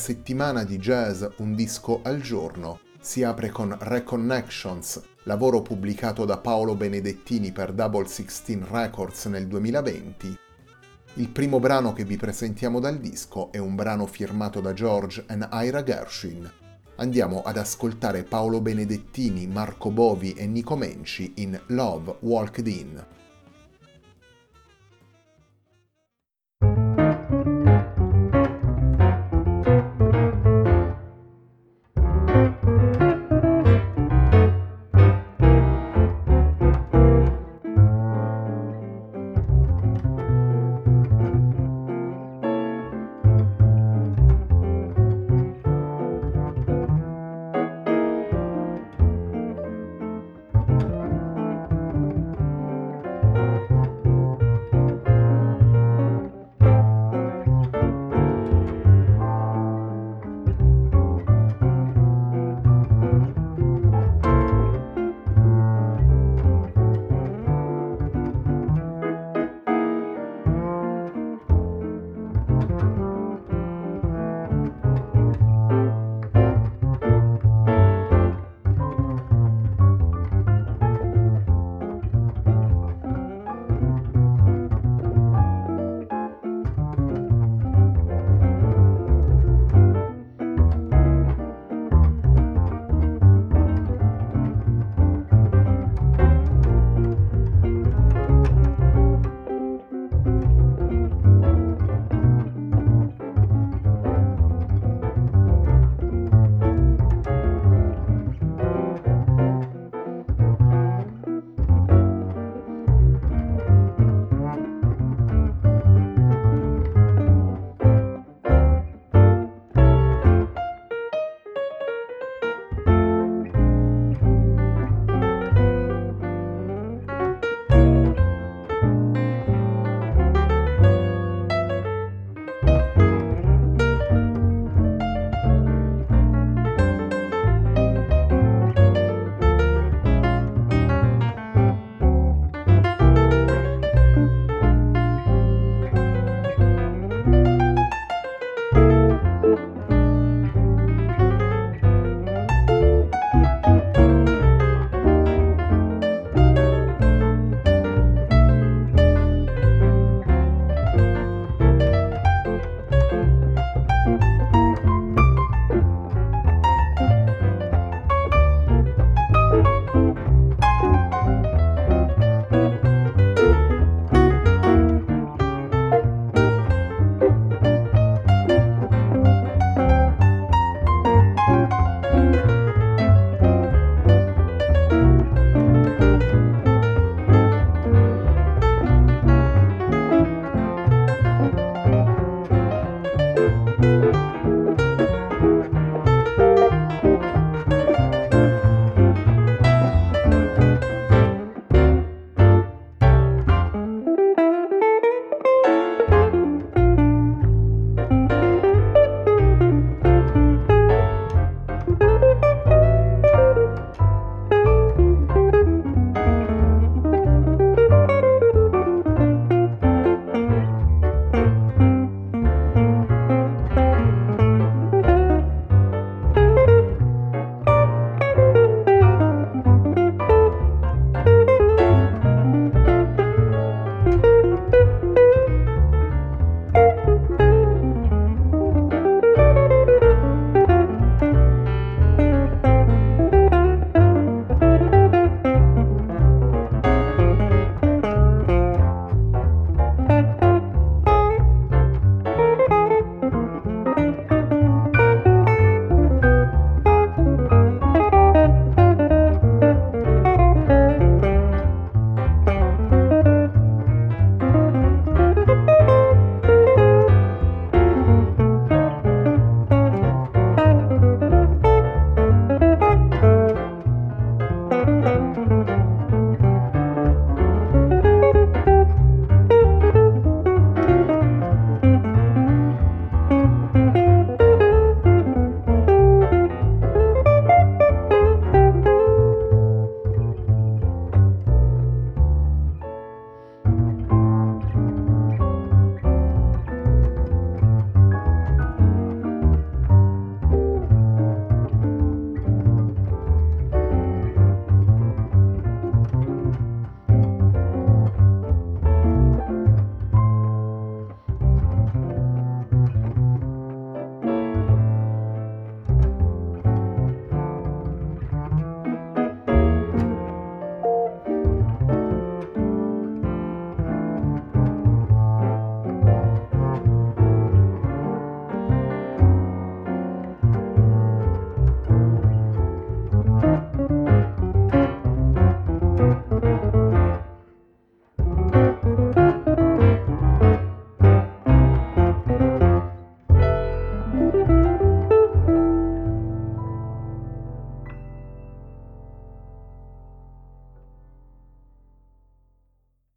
Settimana di jazz Un disco al giorno si apre con Reconnections, lavoro pubblicato da Paolo Benedettini per Double 16 Records nel 2020. Il primo brano che vi presentiamo dal disco è un brano firmato da George e Ira Gershwin. Andiamo ad ascoltare Paolo Benedettini, Marco Bovi e Nico Menci in Love Walked In.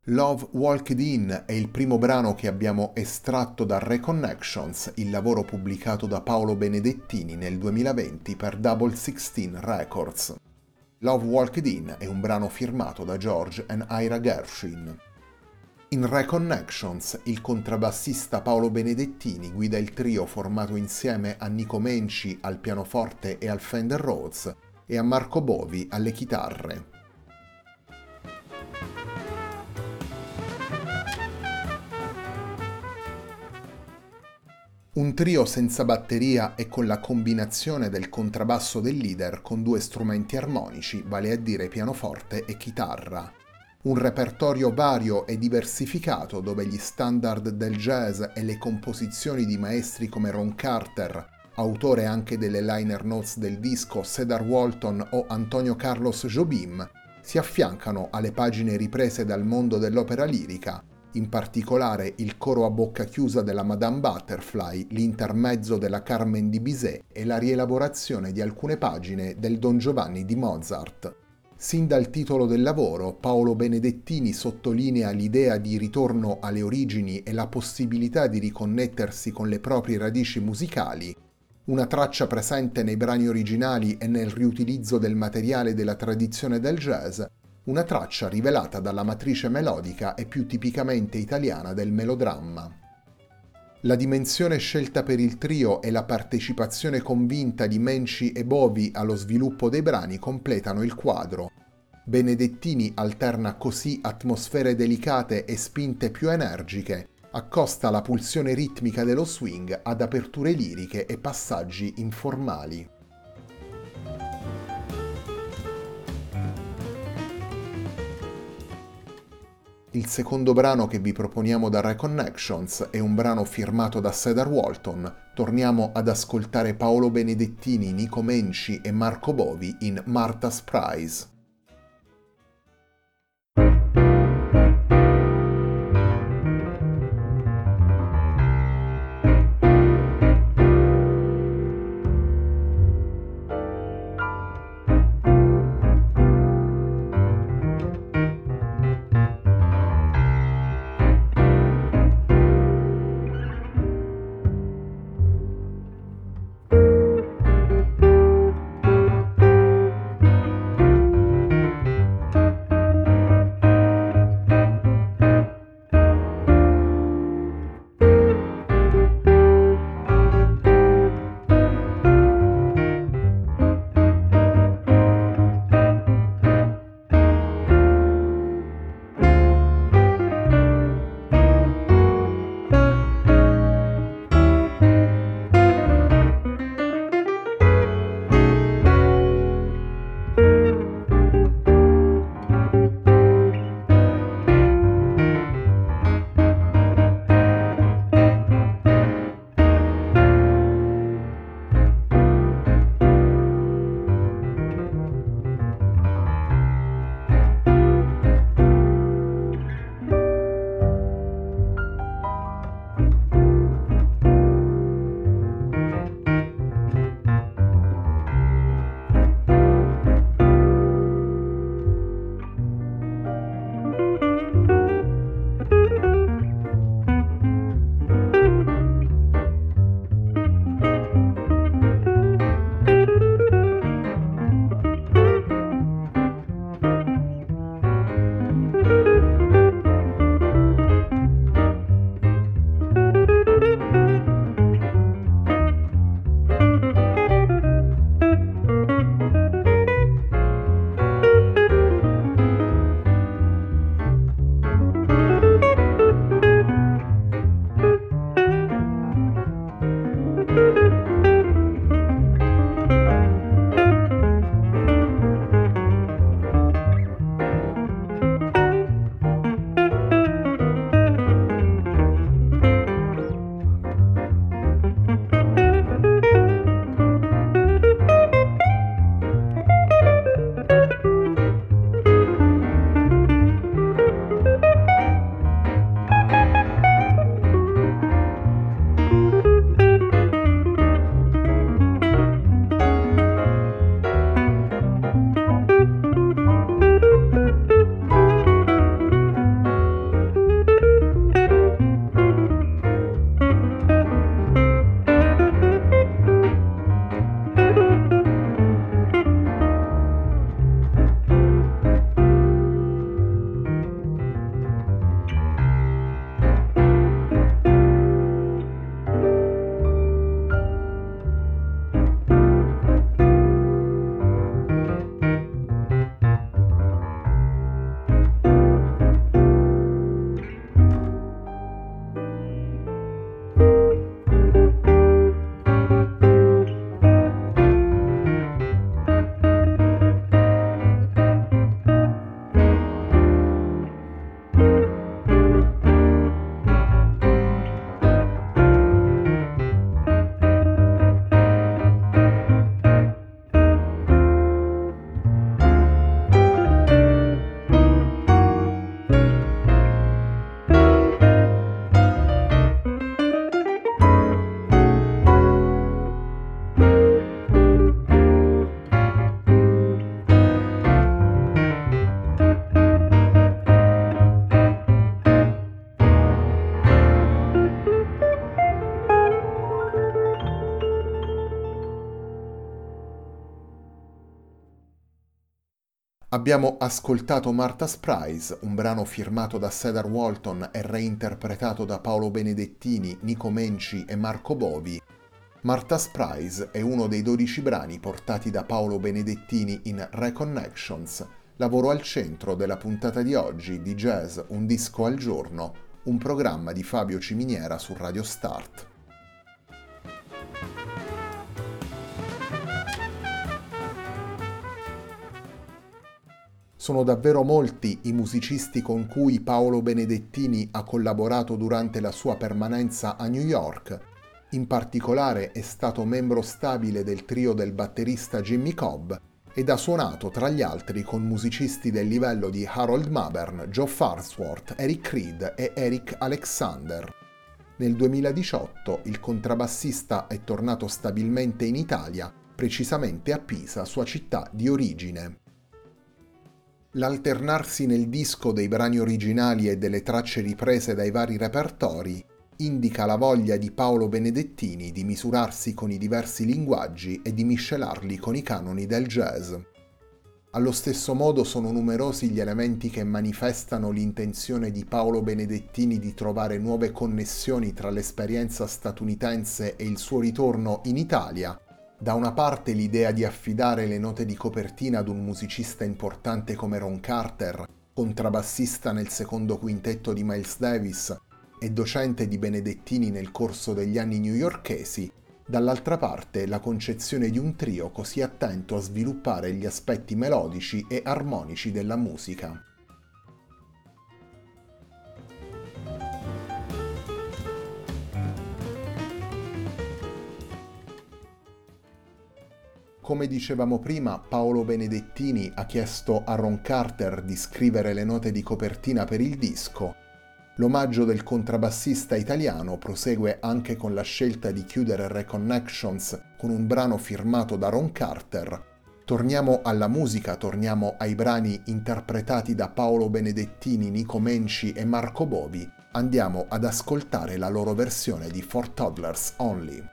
Love Walked In è il primo brano che abbiamo estratto da Reconnections, il lavoro pubblicato da Paolo Benedettini nel 2020 per Double Sixteen Records. Love Walked In è un brano firmato da George e Ira Gershwin. In Reconnections, il contrabbassista Paolo Benedettini guida il trio formato insieme a Nico Menci al pianoforte e al Fender Rhodes e a Marco Bovi alle chitarre. Un trio senza batteria e con la combinazione del contrabbasso del leader con due strumenti armonici, vale a dire pianoforte e chitarra. Un repertorio vario e diversificato dove gli standard del jazz e le composizioni di maestri come Ron Carter, autore anche delle liner notes del disco Cedar Walton o Antonio Carlos Jobim, si affiancano alle pagine riprese dal mondo dell'opera lirica in particolare il coro a bocca chiusa della Madame Butterfly, l'intermezzo della Carmen di Bizet e la rielaborazione di alcune pagine del Don Giovanni di Mozart. Sin dal titolo del lavoro, Paolo Benedettini sottolinea l'idea di ritorno alle origini e la possibilità di riconnettersi con le proprie radici musicali, una traccia presente nei brani originali e nel riutilizzo del materiale della tradizione del jazz, una traccia rivelata dalla matrice melodica e più tipicamente italiana del melodramma. La dimensione scelta per il trio e la partecipazione convinta di Menci e Bovi allo sviluppo dei brani completano il quadro. Benedettini alterna così atmosfere delicate e spinte più energiche, accosta la pulsione ritmica dello swing ad aperture liriche e passaggi informali. Il secondo brano che vi proponiamo da Reconnections è un brano firmato da Cedar Walton. Torniamo ad ascoltare Paolo Benedettini, Nico Menci e Marco Bovi in Martha's Prize. Abbiamo ascoltato Martha's Prize, un brano firmato da Cedar Walton e reinterpretato da Paolo Benedettini, Nico Menci e Marco Bovi. Martha's Prize è uno dei 12 brani portati da Paolo Benedettini in Reconnections, lavoro al centro della puntata di oggi di Jazz Un disco al giorno, un programma di Fabio Ciminiera su Radio Start. Sono davvero molti i musicisti con cui Paolo Benedettini ha collaborato durante la sua permanenza a New York. In particolare è stato membro stabile del trio del batterista Jimmy Cobb ed ha suonato tra gli altri con musicisti del livello di Harold Mabern, Joe Farnsworth, Eric Reed e Eric Alexander. Nel 2018 il contrabbassista è tornato stabilmente in Italia, precisamente a Pisa, sua città di origine. L'alternarsi nel disco dei brani originali e delle tracce riprese dai vari repertori indica la voglia di Paolo Benedettini di misurarsi con i diversi linguaggi e di miscelarli con i canoni del jazz. Allo stesso modo sono numerosi gli elementi che manifestano l'intenzione di Paolo Benedettini di trovare nuove connessioni tra l'esperienza statunitense e il suo ritorno in Italia, da una parte l'idea di affidare le note di copertina ad un musicista importante come Ron Carter, contrabbassista nel secondo quintetto di Miles Davis e docente di Benedettini nel corso degli anni newyorkesi, dall'altra parte la concezione di un trio così attento a sviluppare gli aspetti melodici e armonici della musica. Come dicevamo prima, Paolo Benedettini ha chiesto a Ron Carter di scrivere le note di copertina per il disco. L'omaggio del contrabbassista italiano prosegue anche con la scelta di chiudere Reconnections con un brano firmato da Ron Carter. Torniamo alla musica, torniamo ai brani interpretati da Paolo Benedettini, Nico Menci e Marco Bovi. Andiamo ad ascoltare la loro versione di For Toddlers Only.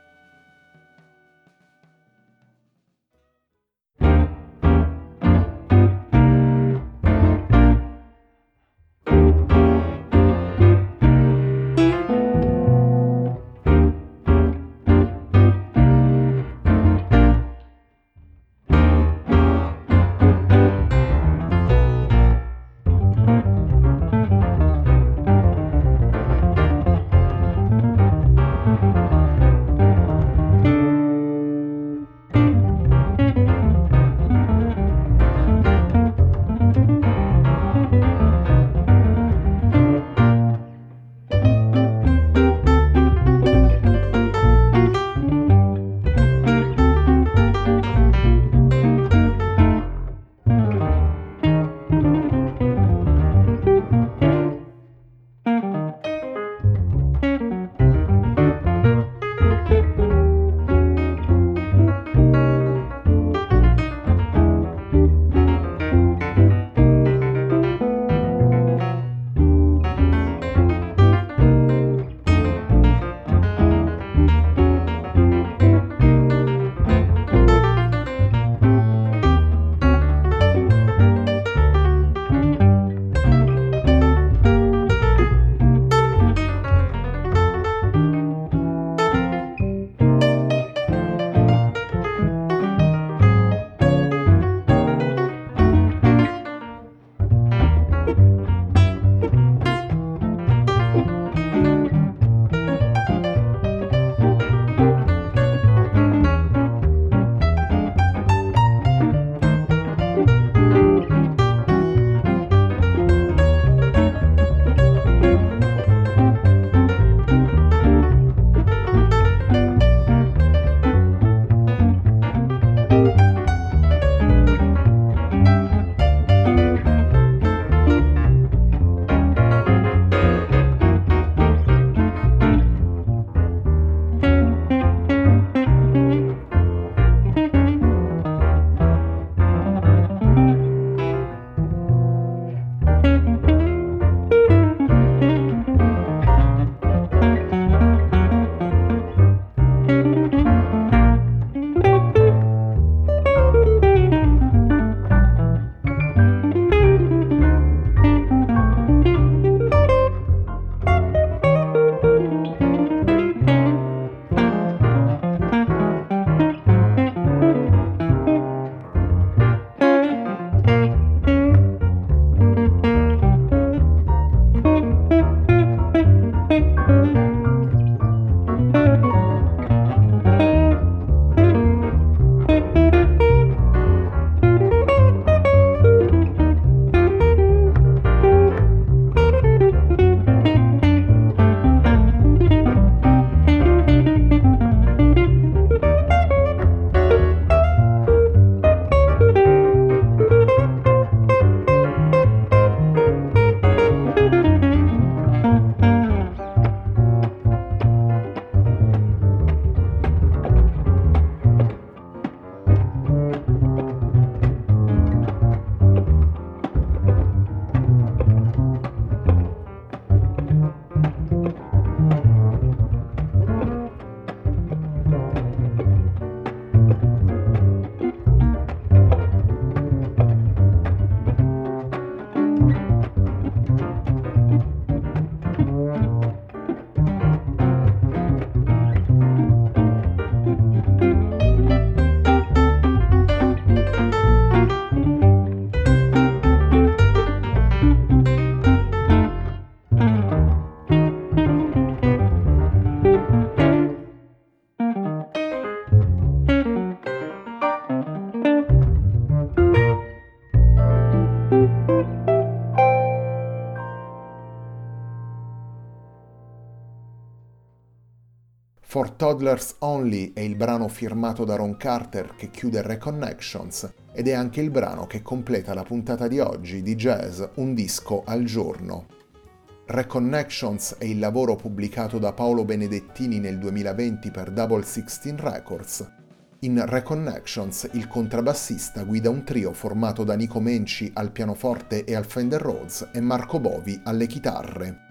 Toddlers Only è il brano firmato da Ron Carter che chiude Reconnections ed è anche il brano che completa la puntata di oggi di Jazz Un disco al giorno. Reconnections è il lavoro pubblicato da Paolo Benedettini nel 2020 per Double Sixteen Records. In Reconnections il contrabbassista guida un trio formato da Nico Menci al pianoforte e al Fender Rhodes e Marco Bovi alle chitarre.